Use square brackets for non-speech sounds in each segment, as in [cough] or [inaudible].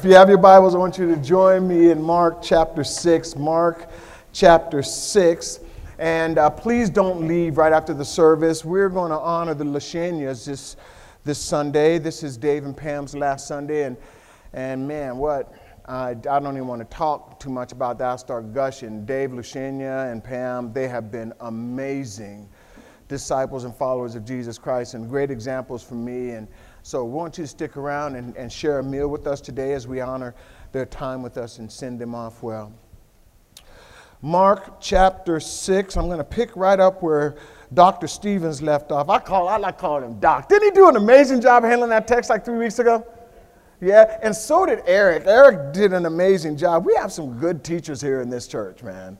If you have your Bibles, I want you to join me in Mark chapter 6. Mark chapter 6. And uh, please don't leave right after the service. We're going to honor the Lashanias this, this Sunday. This is Dave and Pam's last Sunday. And, and man, what? I, I don't even want to talk too much about that. I'll start gushing. Dave, Lashania, and Pam, they have been amazing disciples and followers of Jesus Christ and great examples for me. And so we want you to stick around and, and share a meal with us today as we honor their time with us and send them off well. Mark chapter 6, I'm going to pick right up where Dr. Stevens left off. I call I like calling him Doc. Didn't he do an amazing job handling that text like three weeks ago? Yeah, and so did Eric. Eric did an amazing job. We have some good teachers here in this church, man.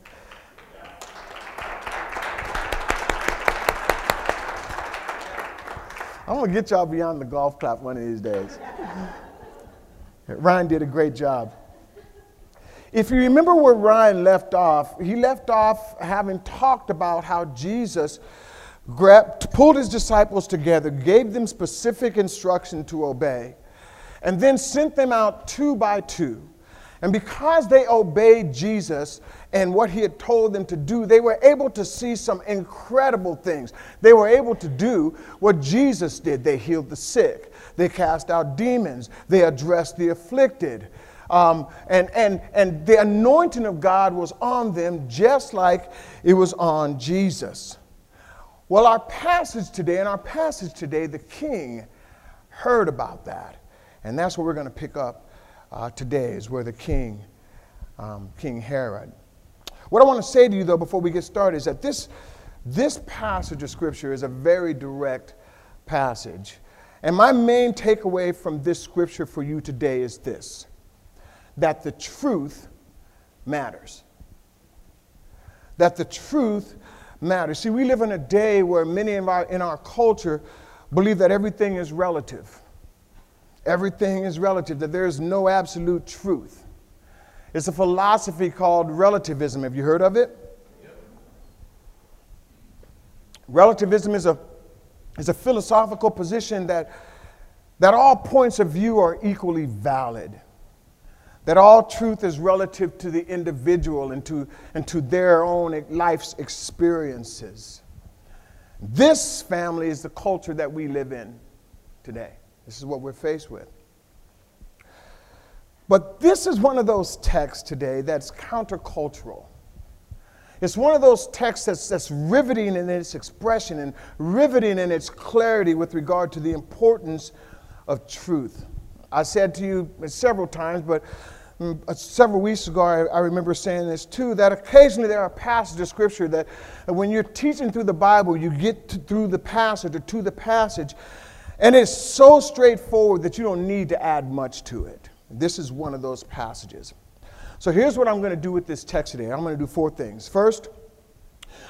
I'm to get y'all beyond the golf clap one of these days. Ryan did a great job. If you remember where Ryan left off, he left off having talked about how Jesus grabbed, pulled his disciples together, gave them specific instruction to obey, and then sent them out two by two. And because they obeyed Jesus, and what he had told them to do, they were able to see some incredible things. They were able to do what Jesus did. They healed the sick, they cast out demons, they addressed the afflicted. Um, and, and, and the anointing of God was on them just like it was on Jesus. Well, our passage today, in our passage today, the king heard about that. And that's what we're going to pick up uh, today, is where the king, um, King Herod, what I want to say to you, though, before we get started, is that this, this passage of Scripture is a very direct passage. And my main takeaway from this Scripture for you today is this that the truth matters. That the truth matters. See, we live in a day where many in our, in our culture believe that everything is relative. Everything is relative, that there is no absolute truth. It's a philosophy called relativism. Have you heard of it? Yep. Relativism is a, is a philosophical position that, that all points of view are equally valid, that all truth is relative to the individual and to, and to their own life's experiences. This family is the culture that we live in today. This is what we're faced with. But this is one of those texts today that's countercultural. It's one of those texts that's, that's riveting in its expression and riveting in its clarity with regard to the importance of truth. I said to you several times, but mm, uh, several weeks ago, I, I, remember saying this too that occasionally there are passages of scripture that when you're teaching through the Bible, you get to, through the passage or to the passage, and it's so straightforward that you don't need to add much to it. This is one of those passages. So here's what I'm going to do with this text today. I'm going to do four things. First,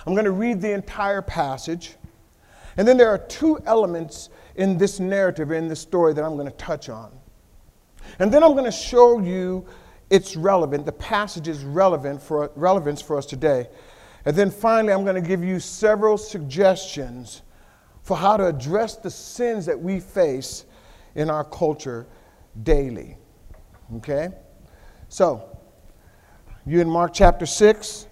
I'm going to read the entire passage. And then there are two elements in this narrative, in this story, that I'm going to touch on. And then I'm going to show you it's relevant, the passage is relevant for, relevance for us today. And then finally, I'm going to give you several suggestions for how to address the sins that we face in our culture daily. Okay? So, you in Mark chapter 6?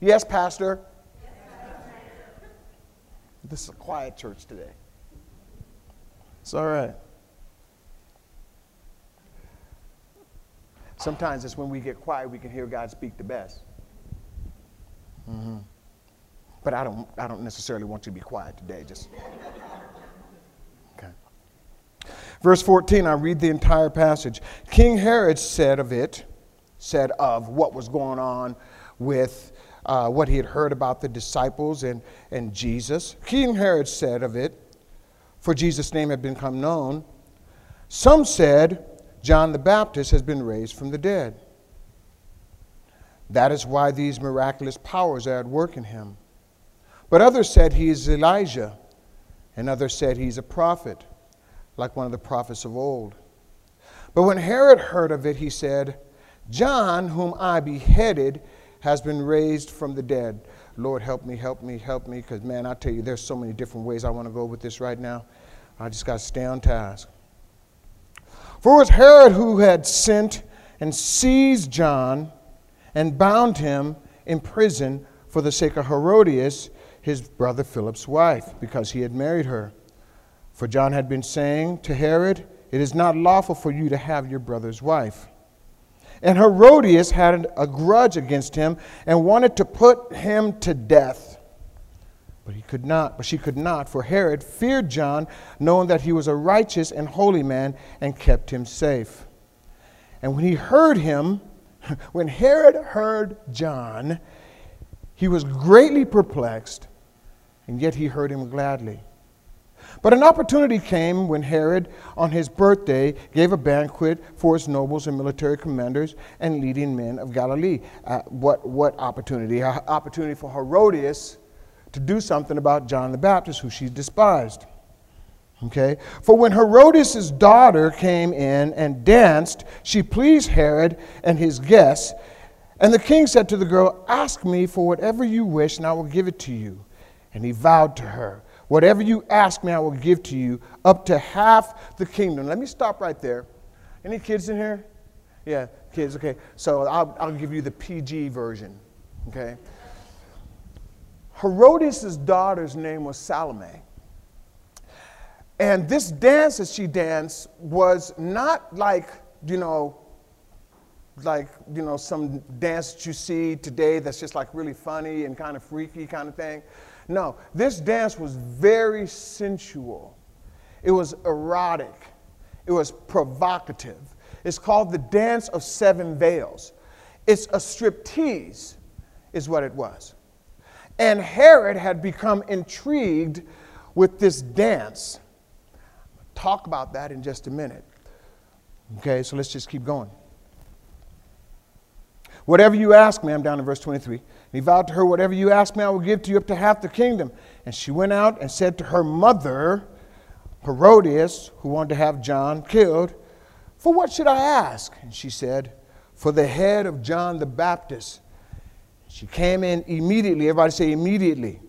Yes, Pastor? This is a quiet church today. It's all right. Sometimes it's when we get quiet we can hear God speak the best. Mm-hmm. But I don't, I don't necessarily want you to be quiet today. Just. Okay. Verse 14, I read the entire passage. King Herod said of it, said of what was going on with uh, what he had heard about the disciples and, and Jesus. King Herod said of it, for Jesus' name had become known. Some said, John the Baptist has been raised from the dead. That is why these miraculous powers are at work in him. But others said he is Elijah, and others said he's a prophet like one of the prophets of old. But when Herod heard of it, he said, John, whom I beheaded, has been raised from the dead. Lord, help me, help me, help me, because man, I tell you, there's so many different ways I want to go with this right now. I just got to stay on task. For it was Herod who had sent and seized John and bound him in prison for the sake of Herodias, his brother Philip's wife, because he had married her. For John had been saying to Herod, It is not lawful for you to have your brother's wife. And Herodias had a grudge against him and wanted to put him to death. But he could not, but she could not, for Herod feared John, knowing that he was a righteous and holy man, and kept him safe. And when he heard him, [laughs] when Herod heard John, he was greatly perplexed, and yet he heard him gladly. But an opportunity came when Herod, on his birthday, gave a banquet for his nobles and military commanders and leading men of Galilee. Uh, what, what opportunity? Opportunity for Herodias to do something about John the Baptist, who she despised. Okay? For when Herodias' daughter came in and danced, she pleased Herod and his guests. And the king said to the girl, Ask me for whatever you wish, and I will give it to you. And he vowed to her, Whatever you ask me, I will give to you, up to half the kingdom. Let me stop right there. Any kids in here? Yeah, kids, okay. So I'll, I'll give you the PG version, okay? Herodias' daughter's name was Salome. And this dance that she danced was not like, you know, like, you know, some dance that you see today that's just like really funny and kind of freaky kind of thing. No, this dance was very sensual. It was erotic. It was provocative. It's called the Dance of Seven Veils. It's a striptease, is what it was. And Herod had become intrigued with this dance. Talk about that in just a minute. Okay, so let's just keep going. Whatever you ask me, I'm down in verse 23. And he vowed to her, Whatever you ask me, I will give to you up to half the kingdom. And she went out and said to her mother, Herodias, who wanted to have John killed, For what should I ask? And she said, For the head of John the Baptist. She came in immediately. Everybody say immediately.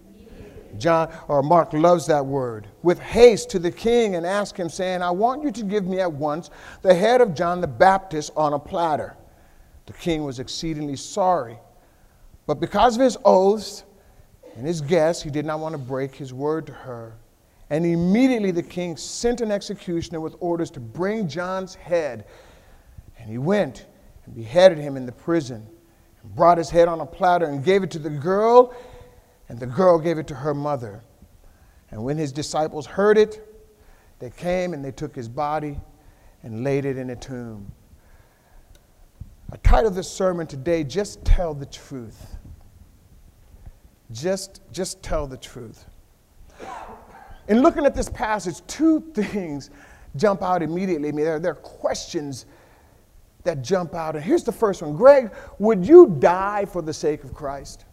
John or Mark loves that word. With haste to the king and asked him, saying, I want you to give me at once the head of John the Baptist on a platter. The king was exceedingly sorry. But because of his oaths and his guests, he did not want to break his word to her. And immediately the king sent an executioner with orders to bring John's head. And he went and beheaded him in the prison, and brought his head on a platter and gave it to the girl, and the girl gave it to her mother. And when his disciples heard it, they came and they took his body and laid it in a tomb. I titled this sermon today, Just Tell the Truth. Just, just tell the truth. In looking at this passage, two things jump out immediately. I mean, there, there are questions that jump out. And here's the first one Greg, would you die for the sake of Christ?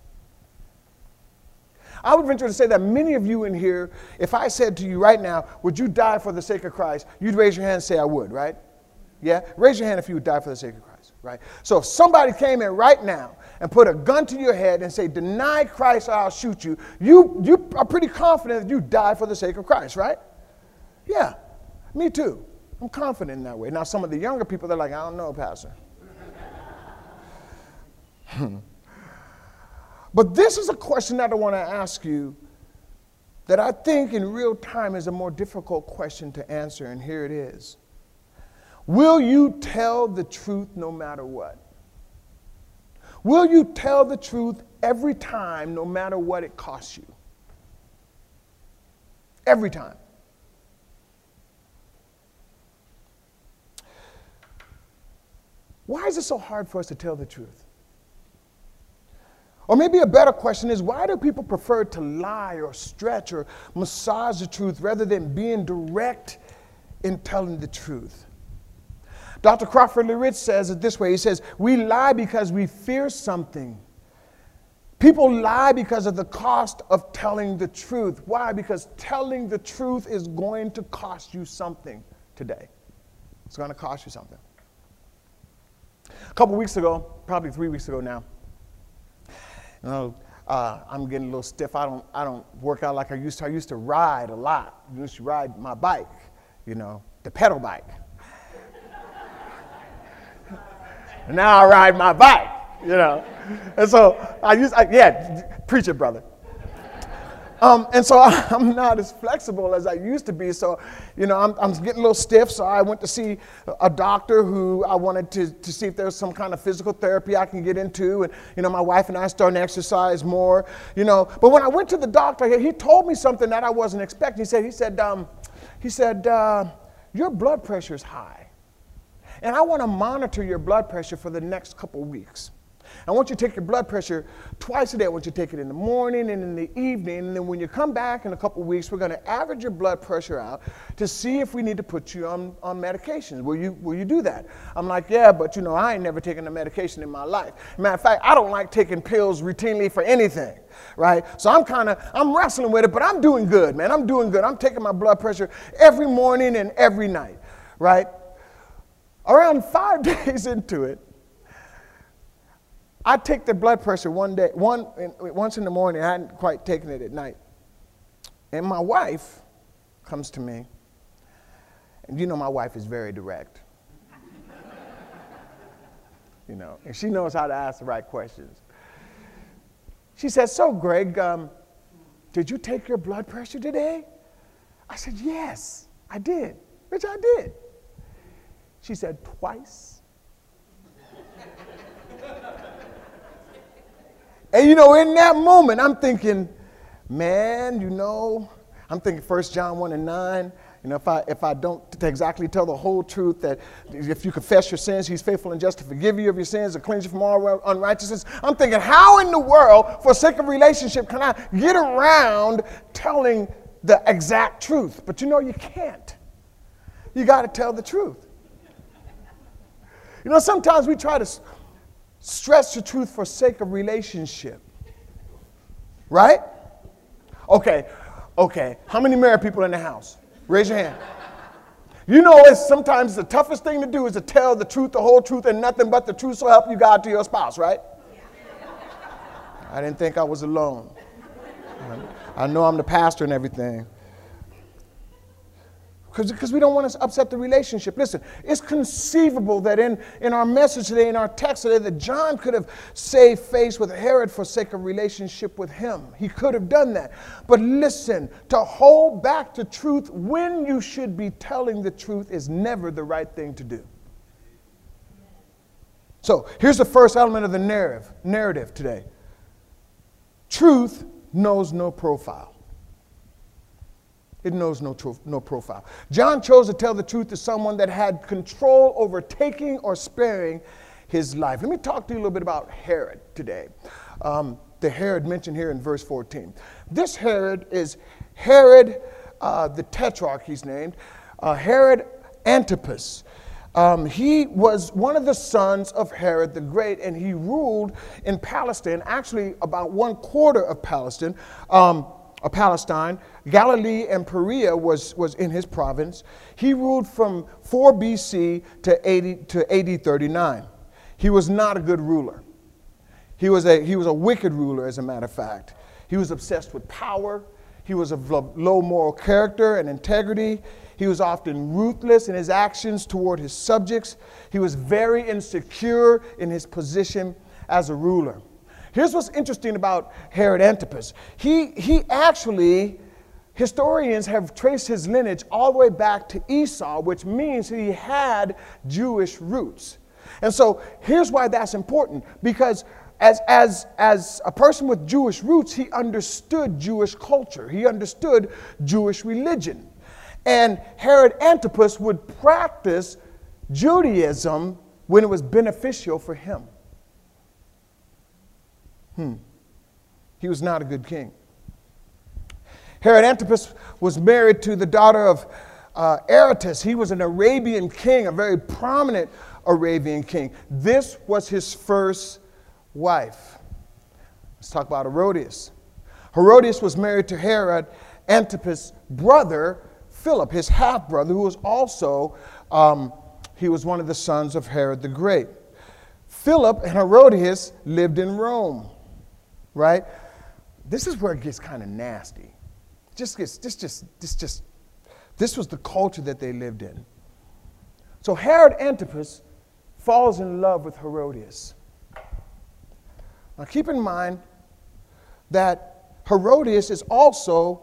I would venture to say that many of you in here, if I said to you right now, would you die for the sake of Christ? You'd raise your hand and say, I would, right? Yeah? Raise your hand if you would die for the sake of Christ right? So if somebody came in right now and put a gun to your head and say, deny Christ or I'll shoot you, you, you are pretty confident that you die for the sake of Christ, right? Yeah, me too. I'm confident in that way. Now, some of the younger people, they're like, I don't know, Pastor. Hmm. but this is a question that I want to ask you that I think in real time is a more difficult question to answer, and here it is. Will you tell the truth no matter what? Will you tell the truth every time, no matter what it costs you? Every time. Why is it so hard for us to tell the truth? Or maybe a better question is why do people prefer to lie or stretch or massage the truth rather than being direct in telling the truth? Dr. Crawford Loritts says it this way He says, We lie because we fear something. People lie because of the cost of telling the truth. Why? Because telling the truth is going to cost you something today. It's going to cost you something. A couple weeks ago, probably three weeks ago now, you know, uh, I'm getting a little stiff. I don't, I don't work out like I used to. I used to ride a lot. I used to ride my bike, you know, the pedal bike. Now I ride my bike, you know. And so I used, I, yeah, preach it, brother. Um, and so [laughs] I'm not as flexible as I used to be. So, you know, I'm, I'm, getting a little stiff. So I went to see a doctor who I wanted to, to see if there was some kind of physical therapy I can get into. And, you know, my wife and I started to exercise more, you know. But when I went to the doctor, he told me something that I wasn't expecting. He said, he said, um, he said, uh, your blood pressure is high. And I want to monitor your blood pressure for the next couple weeks. I want you to take your blood pressure twice a day. I want you to take it in the morning and in the evening. And then when you come back in a couple weeks, we're going to average your blood pressure out to see if we need to put you on, on medications. Will you, will you do that? I'm like, yeah, but you know, I ain't never taken a medication in my life. Matter of fact, I don't like taking pills routinely for anything right? So I'm kind of I'm wrestling with it, but I'm doing good, man. I'm doing good. I'm taking my blood pressure every morning and every night, right? Around five [laughs] days into it, I take the blood pressure one day, one, once in the morning. I hadn't quite taken it at night. And my wife comes to me, and you know my wife is very direct. you know, and she knows how to ask the right questions. She says, So, Greg, um, did you take your blood pressure today? I said, Yes, I did. Which I did. She said, Twice. And you know, in that moment, I'm thinking, man, you know, I'm thinking 1 John 1 and 9. You know, if I, if I don't exactly tell the whole truth, that if you confess your sins, he's faithful and just to forgive you of your sins and cleanse you from all unrighteousness. I'm thinking, how in the world, for sake of relationship, can I get around telling the exact truth? But you know, you can't. You got to tell the truth. You know, sometimes we try to Stress the truth for sake of relationship. Right? Okay, okay. How many married people in the house? Raise your hand. You know, it's sometimes the toughest thing to do is to tell the truth, the whole truth, and nothing but the truth so help you God to your spouse, right? I didn't think I was alone. I know I'm the pastor and everything because we don't want to upset the relationship. Listen, it's conceivable that in, in our message today, in our text today, that John could have saved face with Herod for sake of relationship with him. He could have done that. But listen, to hold back the truth when you should be telling the truth is never the right thing to do. So here's the first element of the narrative, narrative today. Truth knows no profile. It knows no, no profile. John chose to tell the truth to someone that had control over taking or sparing his life. Let me talk to you a little bit about Herod today. Um, the Herod mentioned here in verse 14. This Herod is Herod uh, the Tetrarch, he's named, uh, Herod Antipas. Um, he was one of the sons of Herod the Great, and he ruled in Palestine, actually about one quarter of Palestine. Um, of Palestine. Galilee and Perea was, was in his province. He ruled from 4 BC to, 80, to AD 39. He was not a good ruler. He was, a, he was a wicked ruler, as a matter of fact. He was obsessed with power. He was of low moral character and integrity. He was often ruthless in his actions toward his subjects. He was very insecure in his position as a ruler. Here's what's interesting about Herod Antipas. He, he actually, historians have traced his lineage all the way back to Esau, which means he had Jewish roots. And so here's why that's important because as, as, as a person with Jewish roots, he understood Jewish culture, he understood Jewish religion. And Herod Antipas would practice Judaism when it was beneficial for him. Hmm. He was not a good king. Herod Antipas was married to the daughter of uh, Aretas. He was an Arabian king, a very prominent Arabian king. This was his first wife. Let's talk about Herodias. Herodias was married to Herod Antipas' brother, Philip, his half brother, who was also, um, he was one of the sons of Herod the Great. Philip and Herodias lived in Rome right? This is where it gets kind of nasty. Just gets, this just, this just, this was the culture that they lived in. So Herod Antipas falls in love with Herodias. Now keep in mind that Herodias is also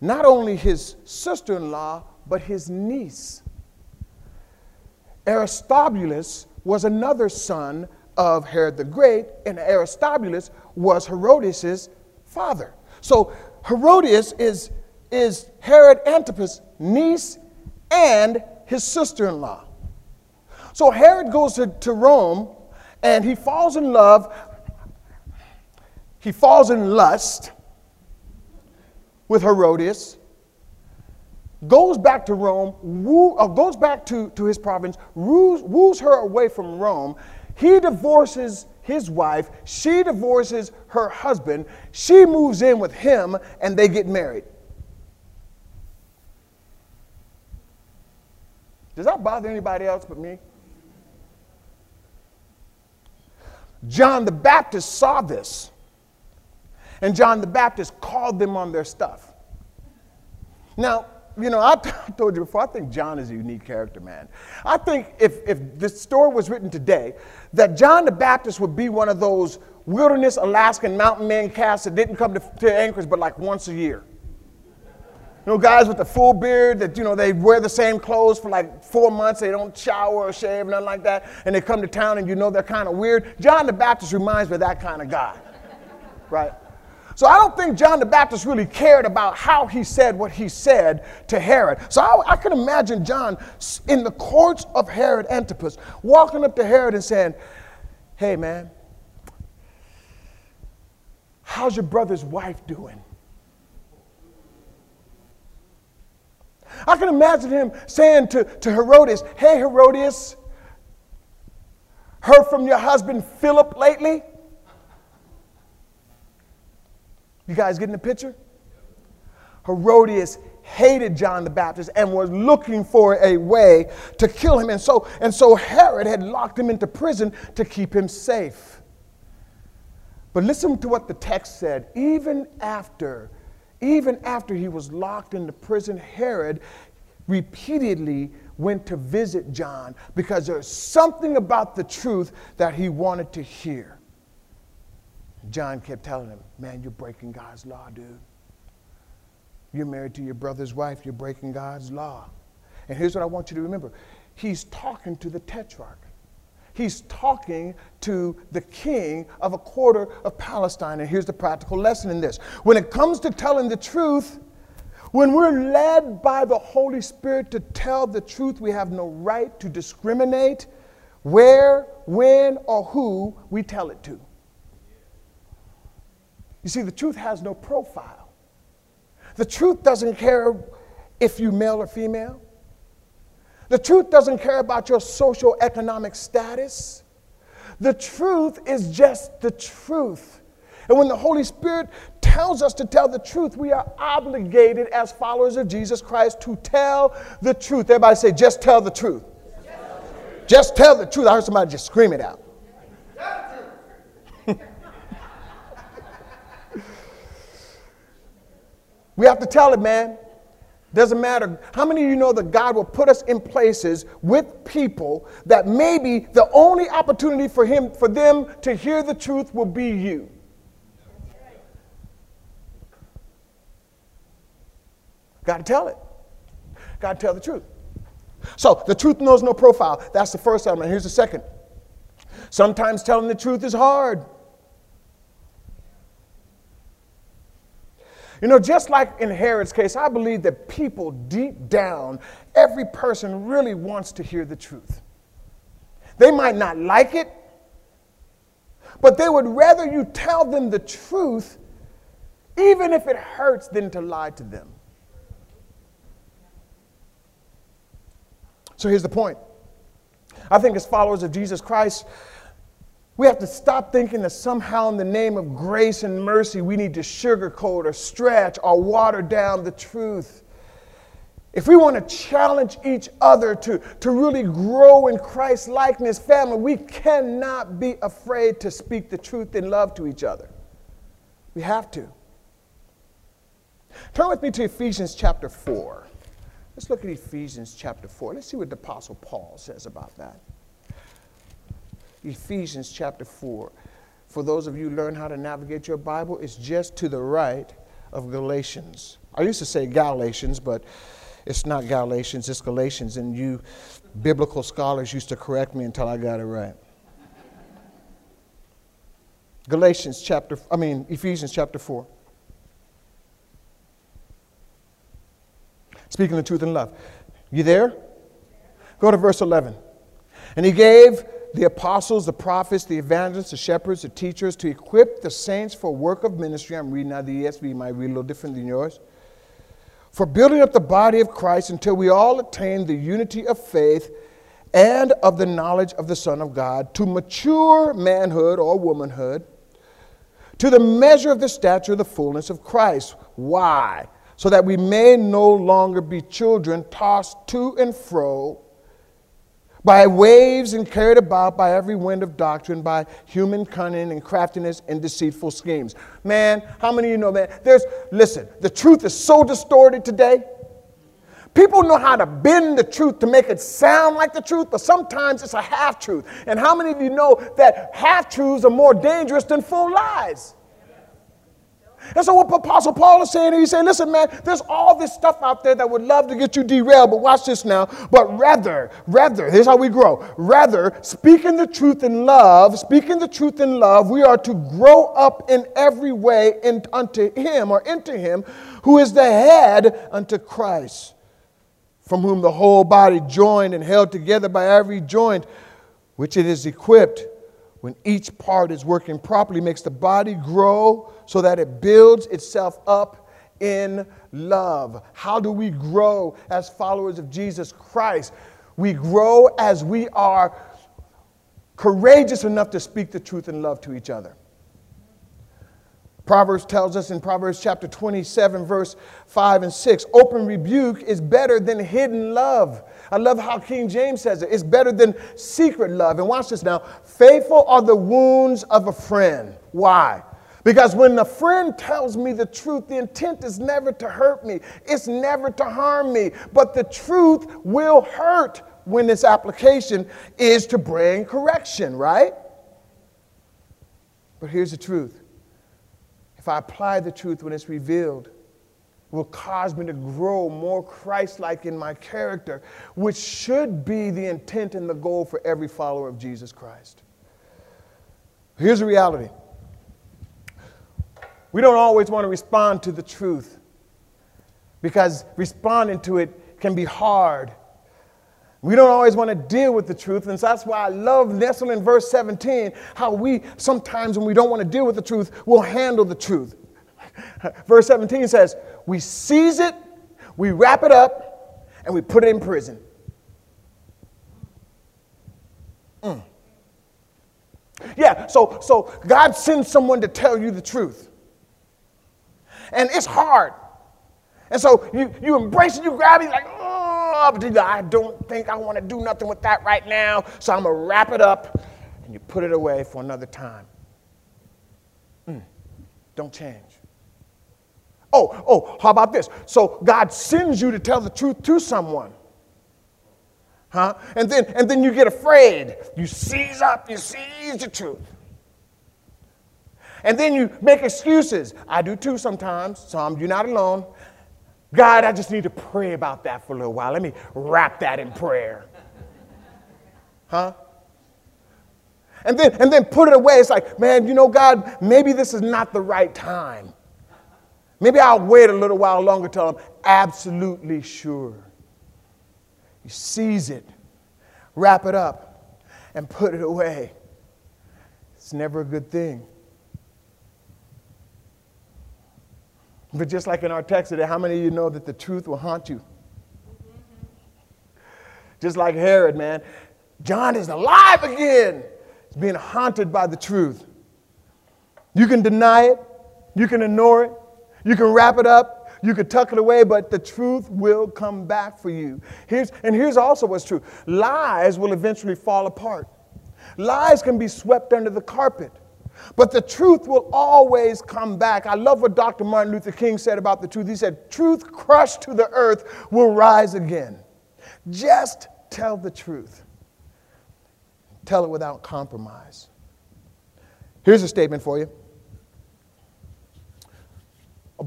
not only his sister in law, but his niece. Aristobulus was another son of Herod the Great, and Aristobulus was Herodias' father. So Herodias is, is Herod Antipas' niece and his sister in law. So Herod goes to, to Rome and he falls in love, he falls in lust with Herodias, goes back to Rome, woo, uh, goes back to, to his province, woos, woos her away from Rome. He divorces his wife, she divorces her husband, she moves in with him, and they get married. Does that bother anybody else but me? John the Baptist saw this, and John the Baptist called them on their stuff. Now, you know, I [laughs] told you before, I think John is a unique character, man. I think if, if this story was written today, that John the Baptist would be one of those wilderness Alaskan mountain man casts that didn't come to, to Anchorage but like once a year. You know, guys with the full beard that, you know, they wear the same clothes for like four months. They don't shower or shave, nothing like that. And they come to town and you know they're kind of weird. John the Baptist reminds me of that kind of guy, right? So I don't think John the Baptist really cared about how he said what he said to Herod. So I, I can imagine John in the courts of Herod Antipas walking up to Herod and saying, Hey, man, how's your brother's wife doing? I can imagine him saying to, to Herodias, Hey, Herodias, heard from your husband Philip lately? You guys getting the picture? Herodias hated John the Baptist and was looking for a way to kill him. And so, and so Herod had locked him into prison to keep him safe. But listen to what the text said. Even after even after he was locked in the prison, Herod repeatedly went to visit John because there's something about the truth that he wanted to hear. John kept telling him, Man, you're breaking God's law, dude. You're married to your brother's wife, you're breaking God's law. And here's what I want you to remember He's talking to the tetrarch. He's talking to the king of a quarter of Palestine. And here's the practical lesson in this when it comes to telling the truth, when we're led by the Holy Spirit to tell the truth, we have no right to discriminate where, when, or who we tell it to. You see, the truth has no profile. The truth doesn't care if you're male or female. The truth doesn't care about your social economic status. The truth is just the truth. And when the Holy Spirit tells us to tell the truth, we are obligated as followers of Jesus Christ to tell the truth. Everybody say, just tell the truth. Just tell the truth. I heard somebody just scream it out. We have to tell it, man. Doesn't matter. How many of you know that God will put us in places with people that maybe the only opportunity for him for them to hear the truth will be you? Got to tell it. Got to tell the truth. So the truth knows no profile. That's the first element. Here's the second. Sometimes telling the truth is hard. You know, just like in Herod's case, I believe that people deep down, every person really wants to hear the truth. They might not like it, but they would rather you tell them the truth, even if it hurts, than to lie to them. So here's the point. I think, as followers of Jesus Christ, we have to stop thinking that somehow, in the name of grace and mercy, we need to sugarcoat or stretch or water down the truth. If we want to challenge each other to, to really grow in Christ likeness, family, we cannot be afraid to speak the truth in love to each other. We have to. Turn with me to Ephesians chapter 4. Let's look at Ephesians chapter 4. Let's see what the Apostle Paul says about that. Ephesians chapter 4. For those of you learn how to navigate your Bible, it's just to the right of Galatians. I used to say Galatians, but it's not Galatians, it's Galatians. And you biblical scholars used to correct me until I got it right. Galatians chapter, I mean, Ephesians chapter 4. Speaking the truth in love. You there? Go to verse 11. And he gave the apostles, the prophets, the evangelists, the shepherds, the teachers to equip the saints for work of ministry. I'm reading out the ESV, might read a little different than yours. For building up the body of Christ until we all attain the unity of faith and of the knowledge of the Son of God, to mature manhood or womanhood, to the measure of the stature of the fullness of Christ. Why? So that we may no longer be children tossed to and fro by waves and carried about by every wind of doctrine, by human cunning and craftiness and deceitful schemes. Man, how many of you know, man? There's, listen, the truth is so distorted today. People know how to bend the truth to make it sound like the truth, but sometimes it's a half truth. And how many of you know that half truths are more dangerous than full lies? And so what Apostle Paul is saying, he's saying, listen, man, there's all this stuff out there that would love to get you derailed, but watch this now. But rather, rather, here's how we grow. Rather, speaking the truth in love, speaking the truth in love, we are to grow up in every way in, unto him or into him who is the head unto Christ, from whom the whole body joined and held together by every joint which it is equipped when each part is working properly, makes the body grow so that it builds itself up in love. How do we grow as followers of Jesus Christ? We grow as we are courageous enough to speak the truth in love to each other. Proverbs tells us in Proverbs chapter 27, verse 5 and 6 open rebuke is better than hidden love. I love how King James says it. It's better than secret love. And watch this now. Faithful are the wounds of a friend. Why? Because when a friend tells me the truth, the intent is never to hurt me, it's never to harm me. But the truth will hurt when its application is to bring correction, right? But here's the truth if I apply the truth when it's revealed, will cause me to grow more Christ like in my character, which should be the intent and the goal for every follower of Jesus Christ. Here's the reality we don't always want to respond to the truth because responding to it can be hard. We don't always want to deal with the truth, and so that's why I love nestled in verse 17 how we sometimes, when we don't want to deal with the truth, will handle the truth. [laughs] Verse 17 says, We seize it, we wrap it up, and we put it in prison. Mm. Yeah, so, so God sends someone to tell you the truth. And it's hard. And so you, you embrace it, you grab it, like, but I don't think I want to do nothing with that right now, so I'm going to wrap it up and you put it away for another time. Mm, don't change. Oh, oh, how about this? So God sends you to tell the truth to someone. Huh? And then and then you get afraid. You seize up, you seize the truth. And then you make excuses. I do too sometimes, so I'm, you're not alone. God, I just need to pray about that for a little while. Let me wrap that in prayer. Huh? And then, and then put it away. It's like, man, you know, God, maybe this is not the right time. Maybe I'll wait a little while longer till I'm absolutely sure. You seize it, wrap it up, and put it away. It's never a good thing. But just like in our text today, how many of you know that the truth will haunt you? Just like Herod, man. John is alive again. He's being haunted by the truth. You can deny it, you can ignore it, you can wrap it up, you can tuck it away, but the truth will come back for you. Here's, and here's also what's true lies will eventually fall apart. Lies can be swept under the carpet. But the truth will always come back. I love what Dr. Martin Luther King said about the truth. He said, Truth crushed to the earth will rise again. Just tell the truth. tell it without compromise. Here's a statement for you.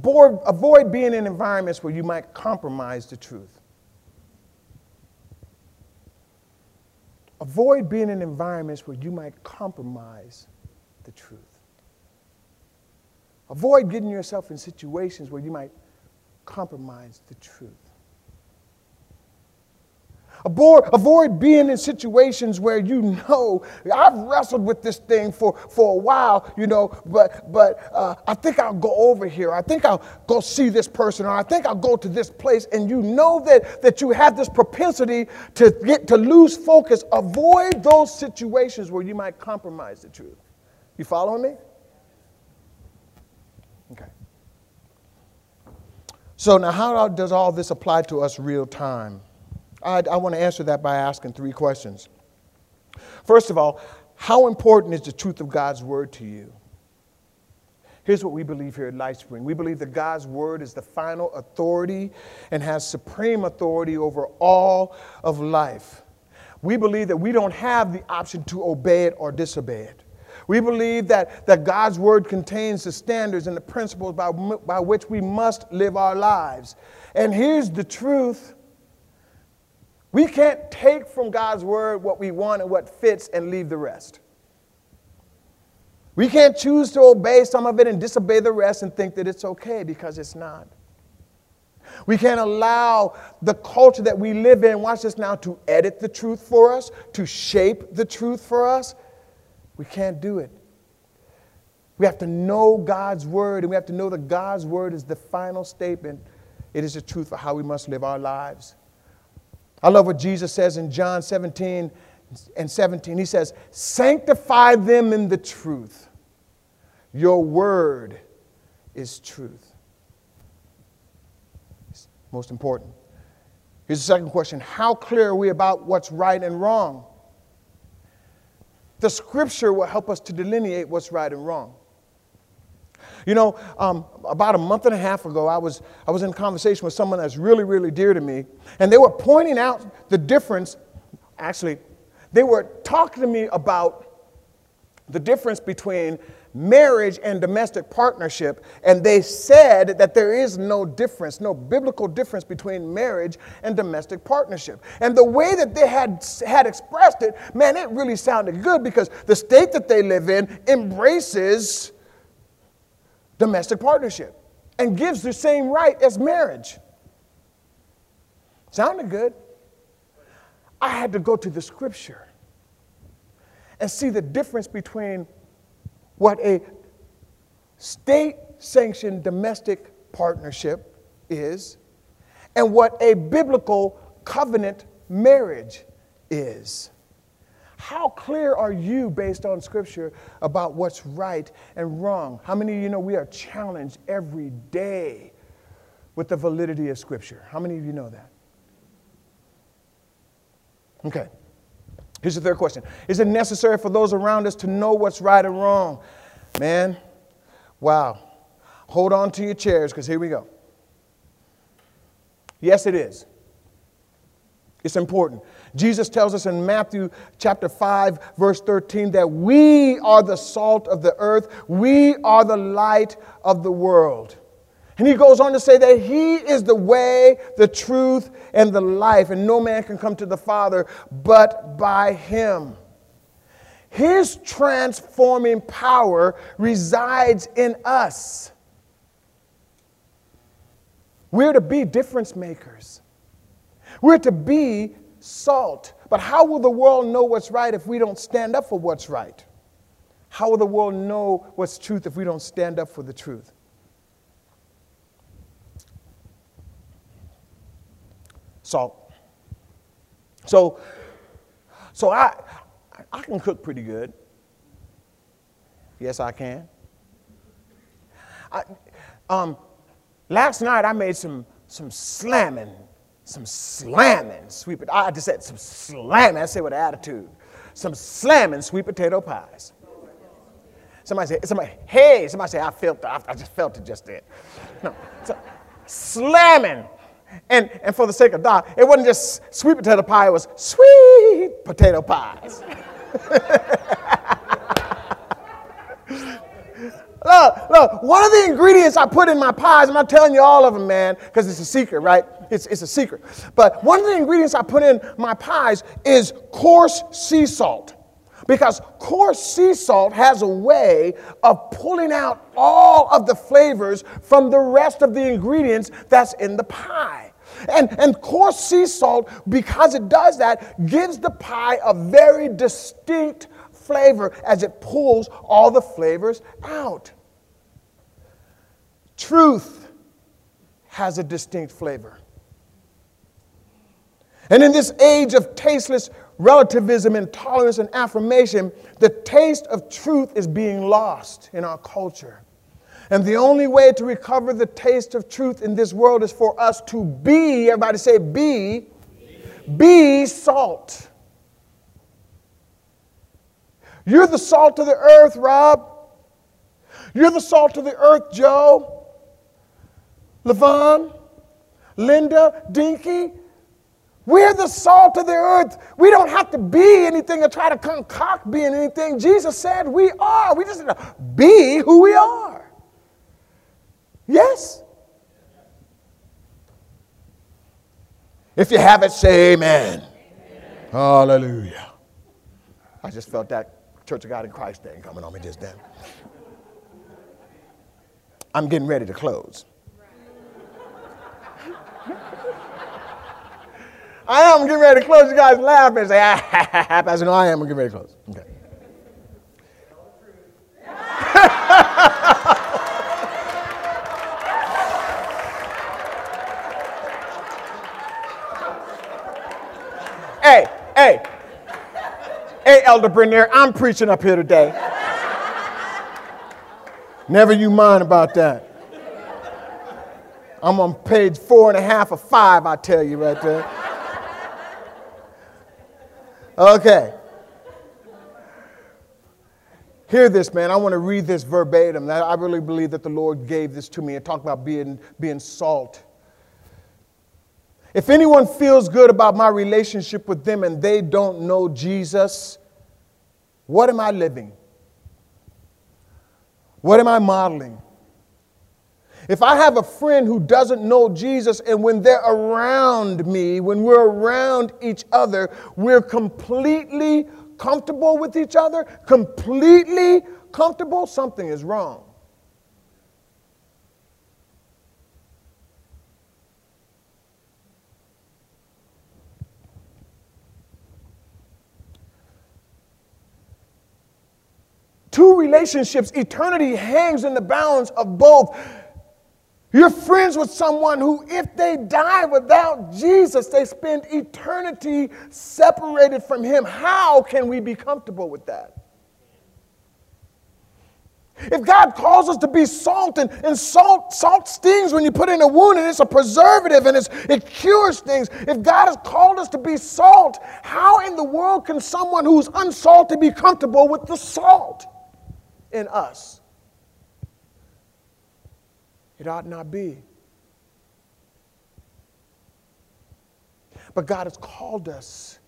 Avoid, avoid being in environments where you might compromise the truth. Avoid being in environments where you might compromise the truth. Avoid getting yourself in situations where you might compromise the truth. Avoid, avoid being in situations where you know I've wrestled with this thing for, for a while, you know, but, but uh, I think I'll go over here. I think I'll go see this person, or I think I'll go to this place. And you know that, that you have this propensity to get to lose focus. Avoid those situations where you might compromise the truth. You following me? Okay. So now, how does all this apply to us real time? I, I want to answer that by asking three questions. First of all, how important is the truth of God's word to you? Here's what we believe here at LifeSpring. We believe that God's word is the final authority and has supreme authority over all of life. We believe that we don't have the option to obey it or disobey it. We believe that, that God's word contains the standards and the principles by, by which we must live our lives. And here's the truth we can't take from God's word what we want and what fits and leave the rest. We can't choose to obey some of it and disobey the rest and think that it's okay because it's not. We can't allow the culture that we live in, watch this now, to edit the truth for us, to shape the truth for us. We can't do it. We have to know God's word, and we have to know that God's word is the final statement. It is the truth for how we must live our lives. I love what Jesus says in John 17 and 17. He says, Sanctify them in the truth. Your word is truth. It's most important. Here's the second question How clear are we about what's right and wrong? The scripture will help us to delineate what's right and wrong. You know, um, about a month and a half ago, I was, I was in conversation with someone that's really, really dear to me, and they were pointing out the difference. Actually, they were talking to me about the difference between marriage and domestic partnership, and they said that there is no difference, no biblical difference between marriage and domestic partnership. And the way that they had, had expressed it, man, it really sounded good because the state that they live in embraces domestic partnership and gives the same right as marriage. Sounded good. I had to go to the scripture and see the difference between what a state sanctioned domestic partnership is and what a biblical covenant marriage is. How clear are you, based on Scripture, about what's right and wrong? How many of you know we are challenged every day with the validity of Scripture? How many of you know that? Okay. Here's the third question Is it necessary for those around us to know what's right and wrong? Man, wow. Hold on to your chairs because here we go. Yes, it is. It's important. Jesus tells us in Matthew chapter 5, verse 13, that we are the salt of the earth, we are the light of the world. And he goes on to say that he is the way, the truth, and the life, and no man can come to the Father but by him. His transforming power resides in us. We're to be difference makers. We're to be salt. But how will the world know what's right if we don't stand up for what's right? How will the world know what's truth if we don't stand up for the truth? Salt. So, so I, I can cook pretty good. Yes, I can. I, um, last night I made some, some slamming some slamming sweet. I just said some slamming. I say with attitude. Some slamming sweet potato pies. Somebody say, somebody, hey, somebody say, I felt it. I just felt it just then. No, so, slamming. And, and for the sake of Doc, it wasn't just sweet potato pie, it was sweet potato pies. [laughs] look, look, one of the ingredients I put in my pies, I'm not telling you all of them, man, because it's a secret, right? It's, it's a secret. But one of the ingredients I put in my pies is coarse sea salt. Because coarse sea salt has a way of pulling out all of the flavors from the rest of the ingredients that's in the pie. And, and coarse sea salt, because it does that, gives the pie a very distinct flavor as it pulls all the flavors out. Truth has a distinct flavor. And in this age of tasteless relativism, intolerance, and affirmation, the taste of truth is being lost in our culture. And the only way to recover the taste of truth in this world is for us to be, everybody say, be, be salt. You're the salt of the earth, Rob. You're the salt of the earth, Joe. Levon, Linda, Dinky. We're the salt of the earth. We don't have to be anything or try to concoct being anything. Jesus said we are. We just need to be who we are. Yes? If you have it, say amen. amen. Hallelujah. I just felt that Church of God in Christ thing coming on me just then. I'm getting ready to close. I am getting ready to close. You guys laugh and say, ah, ha, ha, ha. I no, I am. Getting ready to close. Okay. [laughs] hey, hey. Hey, Elder Bernier, I'm preaching up here today. Never you mind about that. I'm on page four and a half of five, I tell you right there. Okay. Hear this, man. I want to read this verbatim. I really believe that the Lord gave this to me and talk about being, being salt. If anyone feels good about my relationship with them and they don't know Jesus, what am I living? What am I modeling? If I have a friend who doesn't know Jesus and when they're around me, when we're around each other, we're completely comfortable with each other, completely comfortable, something is wrong. Two relationships, eternity hangs in the balance of both. You're friends with someone who, if they die without Jesus, they spend eternity separated from Him. How can we be comfortable with that? If God calls us to be salt, and, and salt, salt stings when you put in a wound, and it's a preservative and it cures things. If God has called us to be salt, how in the world can someone who's unsalted be comfortable with the salt in us? It ought not be. But God has called us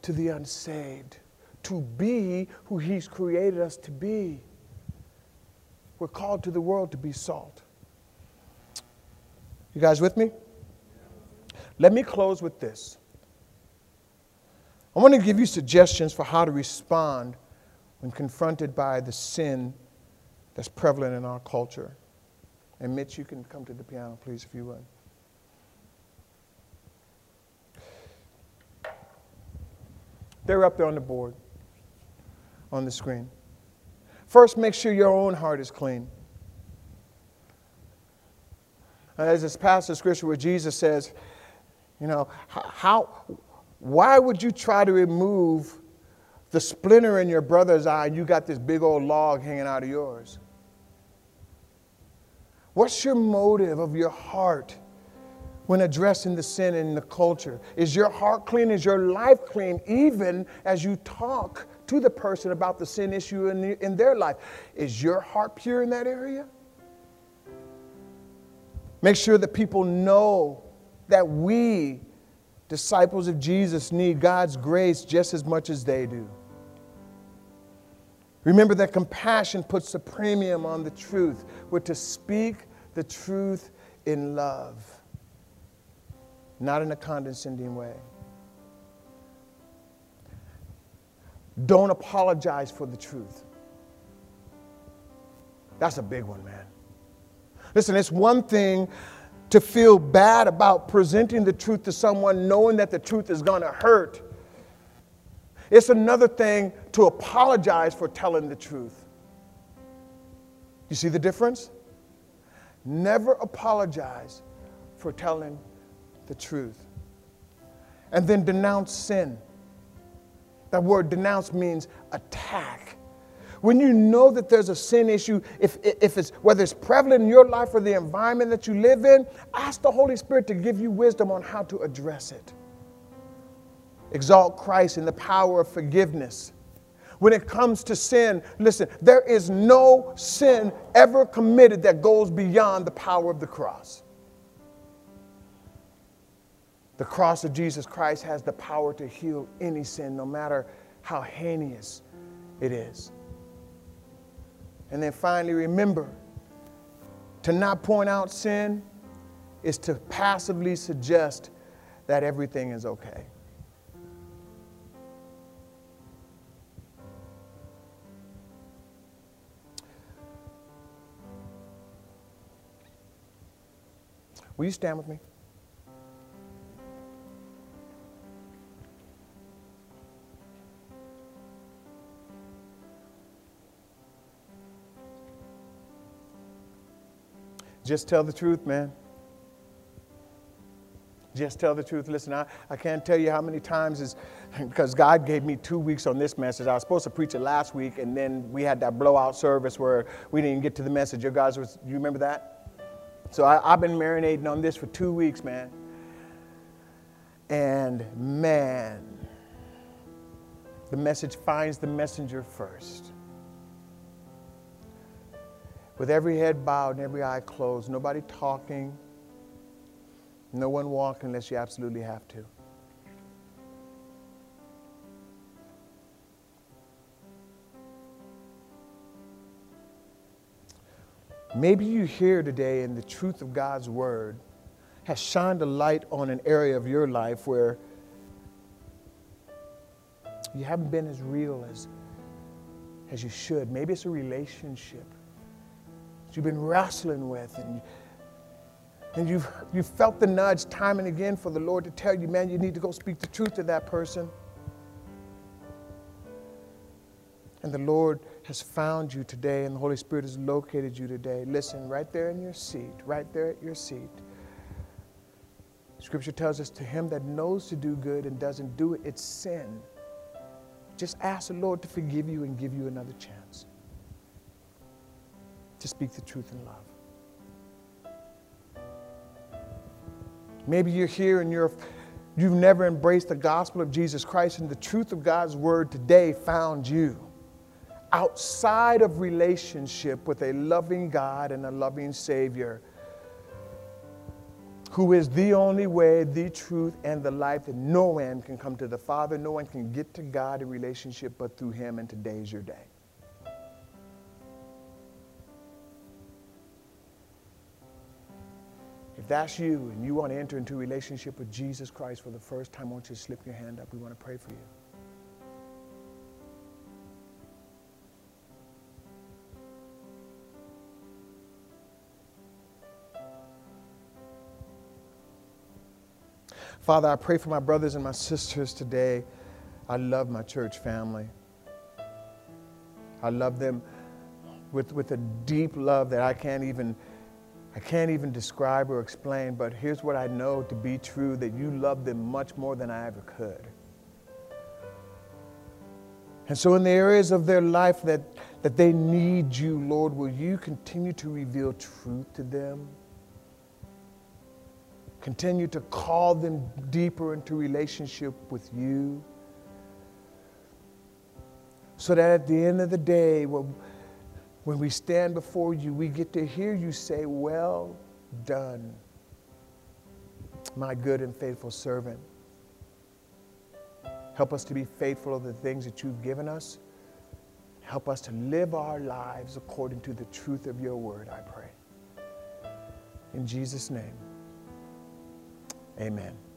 to the unsaved, to be who He's created us to be. We're called to the world to be salt. You guys with me? Let me close with this. I want to give you suggestions for how to respond when confronted by the sin that's prevalent in our culture. And Mitch, you can come to the piano, please, if you would. They're up there on the board, on the screen. First, make sure your own heart is clean. As this passage of scripture where Jesus says, you know, how, why would you try to remove the splinter in your brother's eye and you got this big old log hanging out of yours? What's your motive of your heart when addressing the sin in the culture? Is your heart clean? Is your life clean, even as you talk to the person about the sin issue in, the, in their life? Is your heart pure in that area? Make sure that people know that we, disciples of Jesus, need God's grace just as much as they do. Remember that compassion puts the premium on the truth. We're to speak the truth in love, not in a condescending way. Don't apologize for the truth. That's a big one, man. Listen, it's one thing to feel bad about presenting the truth to someone knowing that the truth is going to hurt. It's another thing to apologize for telling the truth. You see the difference? Never apologize for telling the truth. And then denounce sin. That word denounce means attack. When you know that there's a sin issue, if, if it's whether it's prevalent in your life or the environment that you live in, ask the Holy Spirit to give you wisdom on how to address it. Exalt Christ in the power of forgiveness. When it comes to sin, listen, there is no sin ever committed that goes beyond the power of the cross. The cross of Jesus Christ has the power to heal any sin, no matter how heinous it is. And then finally, remember to not point out sin is to passively suggest that everything is okay. Will you stand with me? Just tell the truth, man. Just tell the truth. Listen, I, I can't tell you how many times is [laughs] because God gave me two weeks on this message. I was supposed to preach it last week, and then we had that blowout service where we didn't get to the message. You guys was you remember that? So I, I've been marinating on this for two weeks, man. And man, the message finds the messenger first with every head bowed and every eye closed, nobody talking, no one walking unless you absolutely have to. Maybe you here today and the truth of God's word has shined a light on an area of your life where you haven't been as real as, as you should. Maybe it's a relationship you've been wrestling with and, and you've, you've felt the nudge time and again for the Lord to tell you, man, you need to go speak the truth to that person. And the Lord has found you today, and the Holy Spirit has located you today. Listen, right there in your seat, right there at your seat. Scripture tells us to him that knows to do good and doesn't do it, it's sin. Just ask the Lord to forgive you and give you another chance to speak the truth in love. Maybe you're here and you're, you've never embraced the gospel of Jesus Christ, and the truth of God's word today found you outside of relationship with a loving God and a loving Savior who is the only way, the truth, and the life that no one can come to the Father, no one can get to God in relationship but through Him, and today is your day. If that's you and you want to enter into a relationship with Jesus Christ for the first time, won't you slip your hand up? We want to pray for you. Father, I pray for my brothers and my sisters today. I love my church family. I love them with, with a deep love that I can't even I can't even describe or explain, but here's what I know to be true that you love them much more than I ever could. And so, in the areas of their life that, that they need you, Lord, will you continue to reveal truth to them? Continue to call them deeper into relationship with you. So that at the end of the day, when we stand before you, we get to hear you say, Well done, my good and faithful servant. Help us to be faithful of the things that you've given us. Help us to live our lives according to the truth of your word, I pray. In Jesus' name, amen.